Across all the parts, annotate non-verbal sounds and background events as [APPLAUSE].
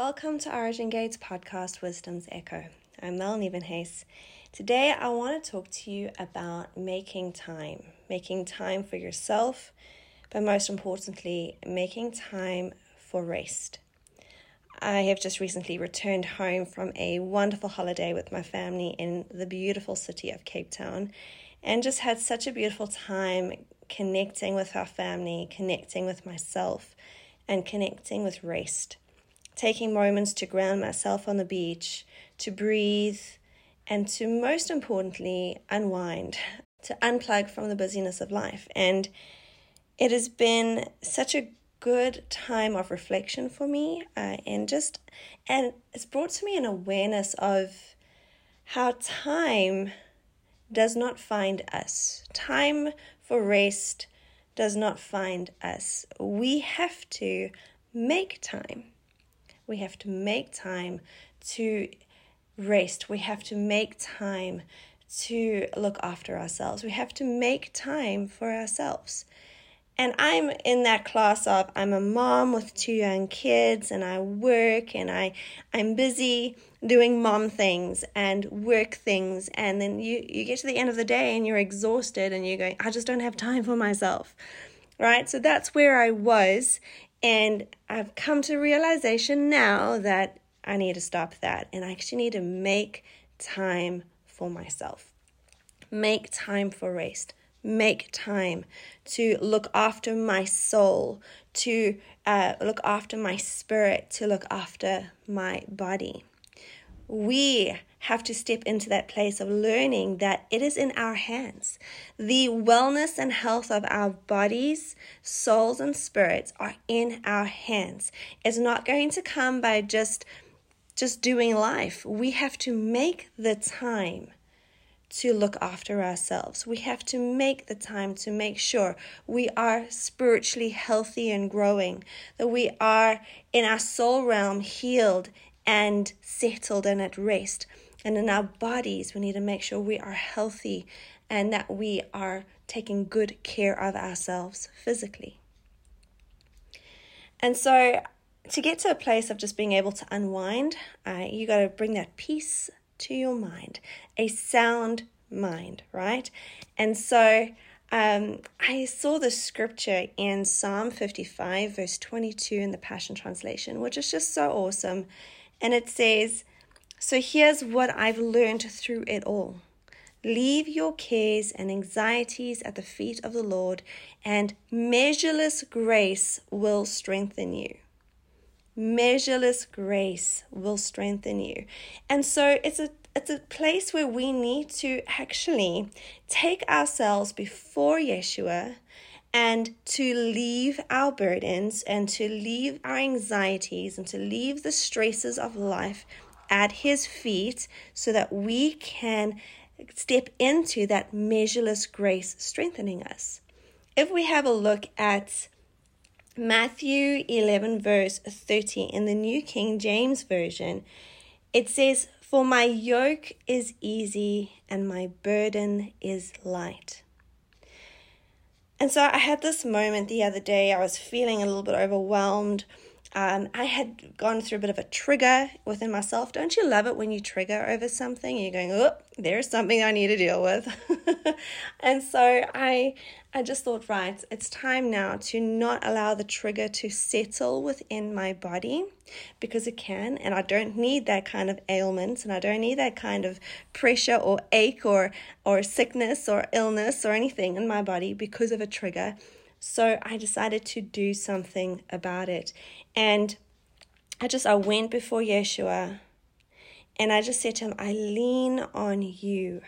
Welcome to Origin Gates podcast Wisdom's Echo. I'm Mel Nevenhace. Today I want to talk to you about making time, making time for yourself, but most importantly, making time for rest. I have just recently returned home from a wonderful holiday with my family in the beautiful city of Cape Town and just had such a beautiful time connecting with our family, connecting with myself, and connecting with rest taking moments to ground myself on the beach, to breathe, and to most importantly, unwind, [LAUGHS] to unplug from the busyness of life. And it has been such a good time of reflection for me uh, and just and it's brought to me an awareness of how time does not find us. Time for rest does not find us. We have to make time we have to make time to rest. We have to make time to look after ourselves. We have to make time for ourselves. And I'm in that class of I'm a mom with two young kids and I work and I I'm busy doing mom things and work things and then you you get to the end of the day and you're exhausted and you're going I just don't have time for myself. Right? So that's where I was and I've come to realization now that I need to stop that and I actually need to make time for myself. Make time for rest. Make time to look after my soul, to uh, look after my spirit, to look after my body. We have to step into that place of learning that it is in our hands. The wellness and health of our bodies, souls, and spirits are in our hands. It's not going to come by just just doing life. We have to make the time to look after ourselves. We have to make the time to make sure we are spiritually healthy and growing, that we are in our soul realm healed and settled and at rest. And in our bodies, we need to make sure we are healthy and that we are taking good care of ourselves physically. And so, to get to a place of just being able to unwind, uh, you got to bring that peace to your mind, a sound mind, right? And so, um, I saw the scripture in Psalm 55, verse 22 in the Passion Translation, which is just so awesome. And it says, so here's what I've learned through it all. Leave your cares and anxieties at the feet of the Lord, and measureless grace will strengthen you. Measureless grace will strengthen you. And so it's a it's a place where we need to actually take ourselves before Yeshua and to leave our burdens and to leave our anxieties and to leave the stresses of life at His feet so that we can step into that measureless grace strengthening us. If we have a look at Matthew 11, verse 30 in the New King James Version, it says, For my yoke is easy and my burden is light. And so I had this moment the other day. I was feeling a little bit overwhelmed um, I had gone through a bit of a trigger within myself. Don't you love it when you trigger over something? and You're going, oh, there's something I need to deal with. [LAUGHS] and so I, I just thought, right, it's time now to not allow the trigger to settle within my body because it can, and I don't need that kind of ailment, and I don't need that kind of pressure or ache or or sickness or illness or anything in my body because of a trigger. So I decided to do something about it. And I just, I went before Yeshua and I just said to him, I lean on you.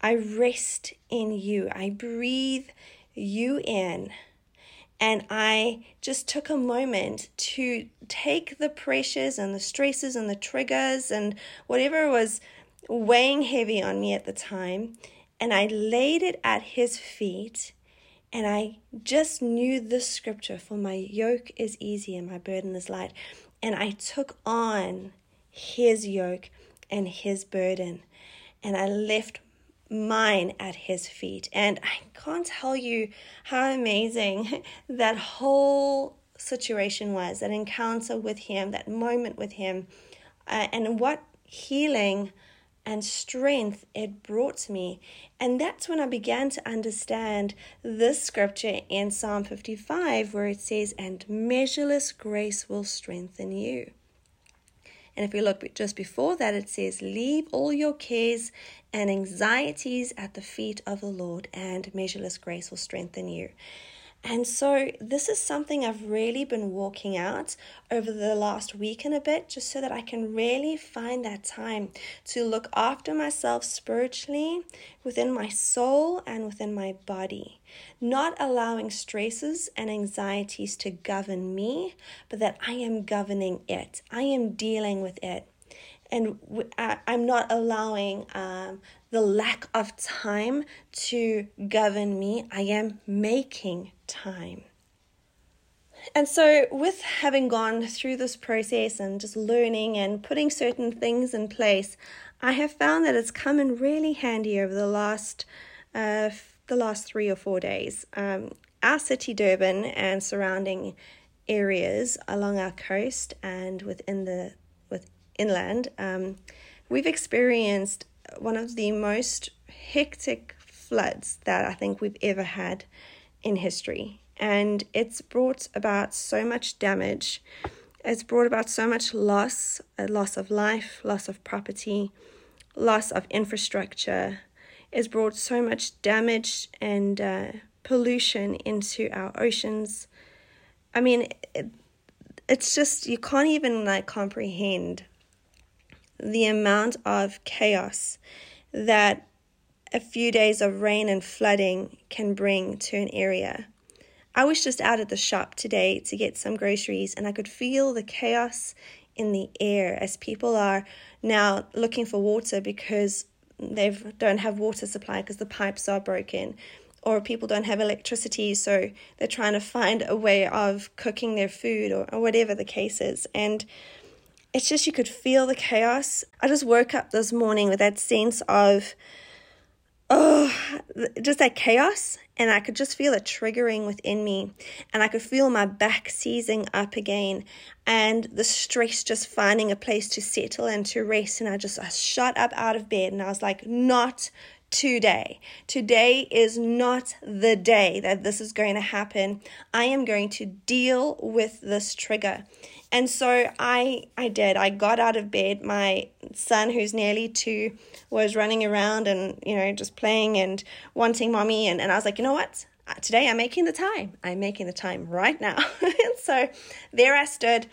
I rest in you. I breathe you in. And I just took a moment to take the pressures and the stresses and the triggers and whatever was weighing heavy on me at the time, and I laid it at his feet and I just knew this scripture for my yoke is easy and my burden is light. And I took on his yoke and his burden. And I left mine at his feet. And I can't tell you how amazing [LAUGHS] that whole situation was, that encounter with Him, that moment with Him, uh, and what healing and strength it brought to me. And that's when I began to understand this scripture in Psalm 55, where it says, And measureless grace will strengthen you. And if we look just before that, it says, Leave all your cares and anxieties at the feet of the Lord, and measureless grace will strengthen you. And so, this is something I've really been walking out over the last week and a bit, just so that I can really find that time to look after myself spiritually within my soul and within my body. Not allowing stresses and anxieties to govern me, but that I am governing it, I am dealing with it and I'm not allowing um, the lack of time to govern me. I am making time. And so, with having gone through this process and just learning and putting certain things in place, I have found that it's come in really handy over the last uh, the last three or four days. Um, our city, Durban, and surrounding areas along our coast and within the inland, um, we've experienced one of the most hectic floods that I think we've ever had in history. And it's brought about so much damage. It's brought about so much loss a loss of life, loss of property, loss of infrastructure. It's brought so much damage and uh, pollution into our oceans. I mean, it, it's just, you can't even like comprehend the amount of chaos that a few days of rain and flooding can bring to an area. I was just out at the shop today to get some groceries and I could feel the chaos in the air as people are now looking for water because they don't have water supply because the pipes are broken or people don't have electricity so they're trying to find a way of cooking their food or, or whatever the case is and it's just you could feel the chaos. I just woke up this morning with that sense of, oh, just that chaos. And I could just feel it triggering within me. And I could feel my back seizing up again. And the stress just finding a place to settle and to rest. And I just I shot up out of bed and I was like, not today. Today is not the day that this is going to happen. I am going to deal with this trigger. And so I I did. I got out of bed. My son who's nearly 2 was running around and you know just playing and wanting mommy and, and I was like, "You know what? Today I'm making the time. I'm making the time right now." [LAUGHS] and so there I stood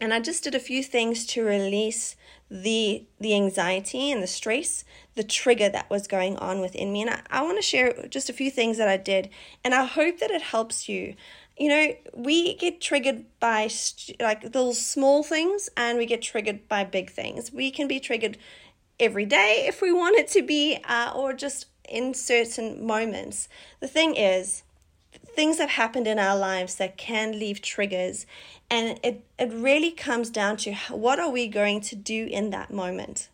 and I just did a few things to release the the anxiety and the stress, the trigger that was going on within me. And I, I want to share just a few things that I did, and I hope that it helps you you know, we get triggered by st- like little small things and we get triggered by big things. We can be triggered every day if we want it to be, uh, or just in certain moments. The thing is, things have happened in our lives that can leave triggers, and it, it really comes down to what are we going to do in that moment?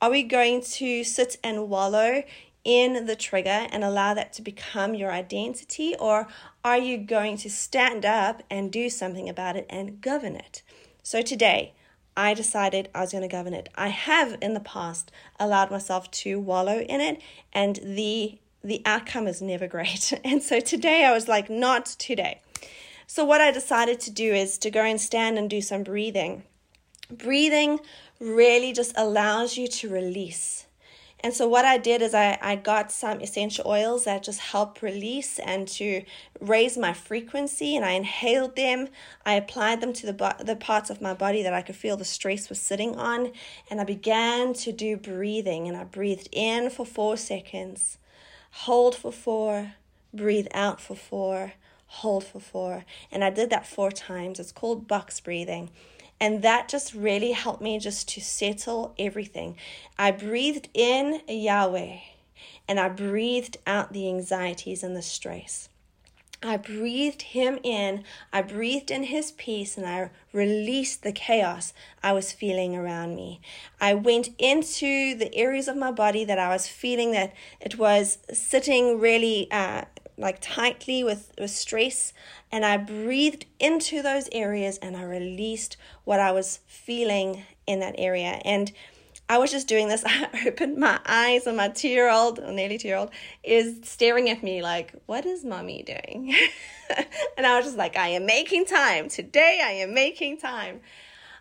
Are we going to sit and wallow in the trigger and allow that to become your identity? Or are you going to stand up and do something about it and govern it? So today, I decided I was going to govern it. I have in the past allowed myself to wallow in it, and the the outcome is never great. [LAUGHS] And so today I was like, not today. So what I decided to do is to go and stand and do some breathing. Breathing really just allows you to release. And so what I did is I, I got some essential oils that just help release and to raise my frequency and I inhaled them. I applied them to the, the parts of my body that I could feel the stress was sitting on. And I began to do breathing and I breathed in for four seconds, hold for four, breathe out for four, hold for four. And I did that four times. It's called box breathing. And that just really helped me just to settle everything. I breathed in Yahweh and I breathed out the anxieties and the stress. I breathed him in, I breathed in his peace, and I released the chaos I was feeling around me. I went into the areas of my body that I was feeling that it was sitting really uh, like tightly with, with stress and I breathed into those areas and I released what I was feeling in that area. And I was just doing this. [LAUGHS] I opened my eyes and my two year old, nearly two year old, is staring at me like, What is mommy doing? [LAUGHS] and I was just like, I am making time. Today I am making time.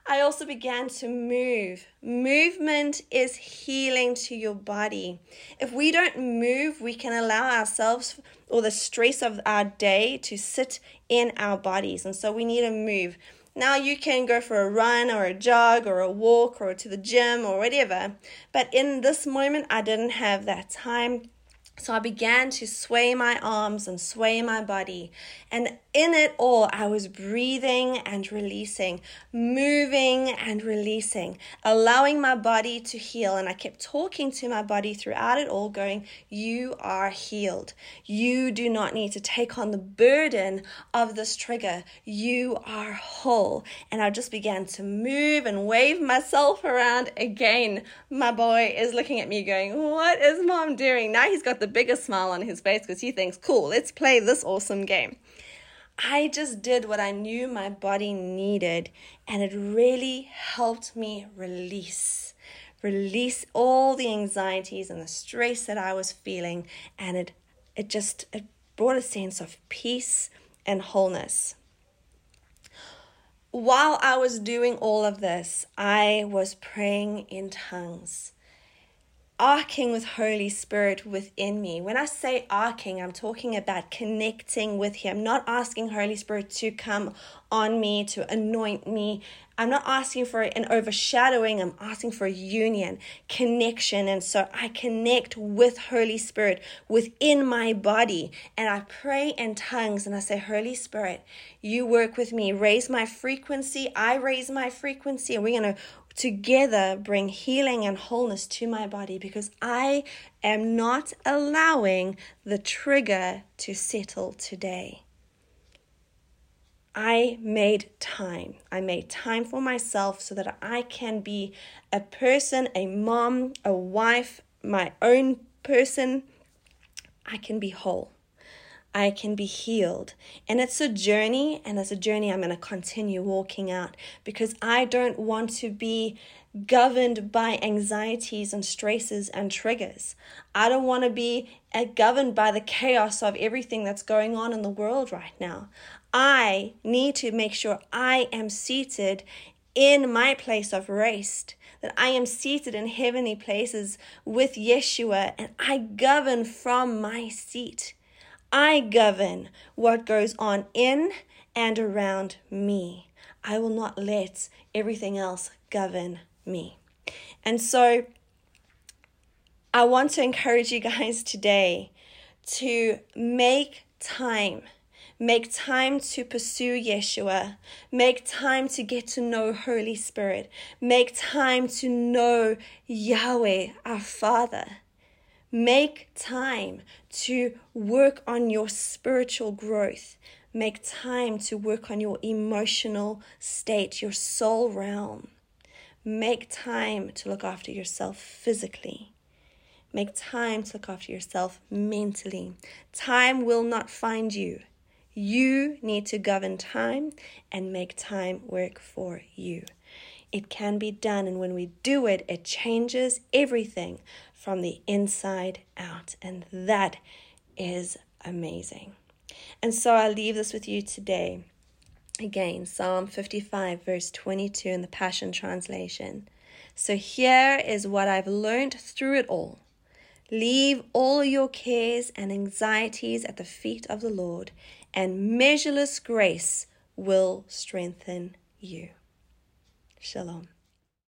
I also began to move. Movement is healing to your body. If we don't move, we can allow ourselves or the stress of our day to sit in our bodies. And so we need to move. Now you can go for a run or a jog or a walk or to the gym or whatever. But in this moment, I didn't have that time so I began to sway my arms and sway my body. And in it all, I was breathing and releasing, moving and releasing, allowing my body to heal. And I kept talking to my body throughout it all, going, You are healed. You do not need to take on the burden of this trigger. You are whole. And I just began to move and wave myself around again. My boy is looking at me, going, What is mom doing? Now he's got the the biggest smile on his face because he thinks, cool, let's play this awesome game. I just did what I knew my body needed, and it really helped me release. Release all the anxieties and the stress that I was feeling, and it it just it brought a sense of peace and wholeness. While I was doing all of this, I was praying in tongues arcing with Holy Spirit within me. When I say arcing, I'm talking about connecting with Him, not asking Holy Spirit to come on me, to anoint me. I'm not asking for an overshadowing, I'm asking for a union, connection. And so I connect with Holy Spirit within my body and I pray in tongues and I say, Holy Spirit, you work with me, raise my frequency, I raise my frequency, and we're going to together bring healing and wholeness to my body because I am not allowing the trigger to settle today. I made time. I made time for myself so that I can be a person, a mom, a wife, my own person. I can be whole. I can be healed. And it's a journey, and as a journey, I'm going to continue walking out because I don't want to be governed by anxieties and stresses and triggers. I don't want to be uh, governed by the chaos of everything that's going on in the world right now. I need to make sure I am seated in my place of rest, that I am seated in heavenly places with Yeshua, and I govern from my seat. I govern what goes on in and around me. I will not let everything else govern me. And so I want to encourage you guys today to make time. Make time to pursue Yeshua. Make time to get to know Holy Spirit. Make time to know Yahweh, our Father. Make time to work on your spiritual growth. Make time to work on your emotional state, your soul realm. Make time to look after yourself physically. Make time to look after yourself mentally. Time will not find you. You need to govern time and make time work for you. It can be done, and when we do it, it changes everything from the inside out. And that is amazing. And so I leave this with you today. Again, Psalm 55, verse 22 in the Passion Translation. So here is what I've learned through it all. Leave all your cares and anxieties at the feet of the Lord, and measureless grace will strengthen you. Shalom.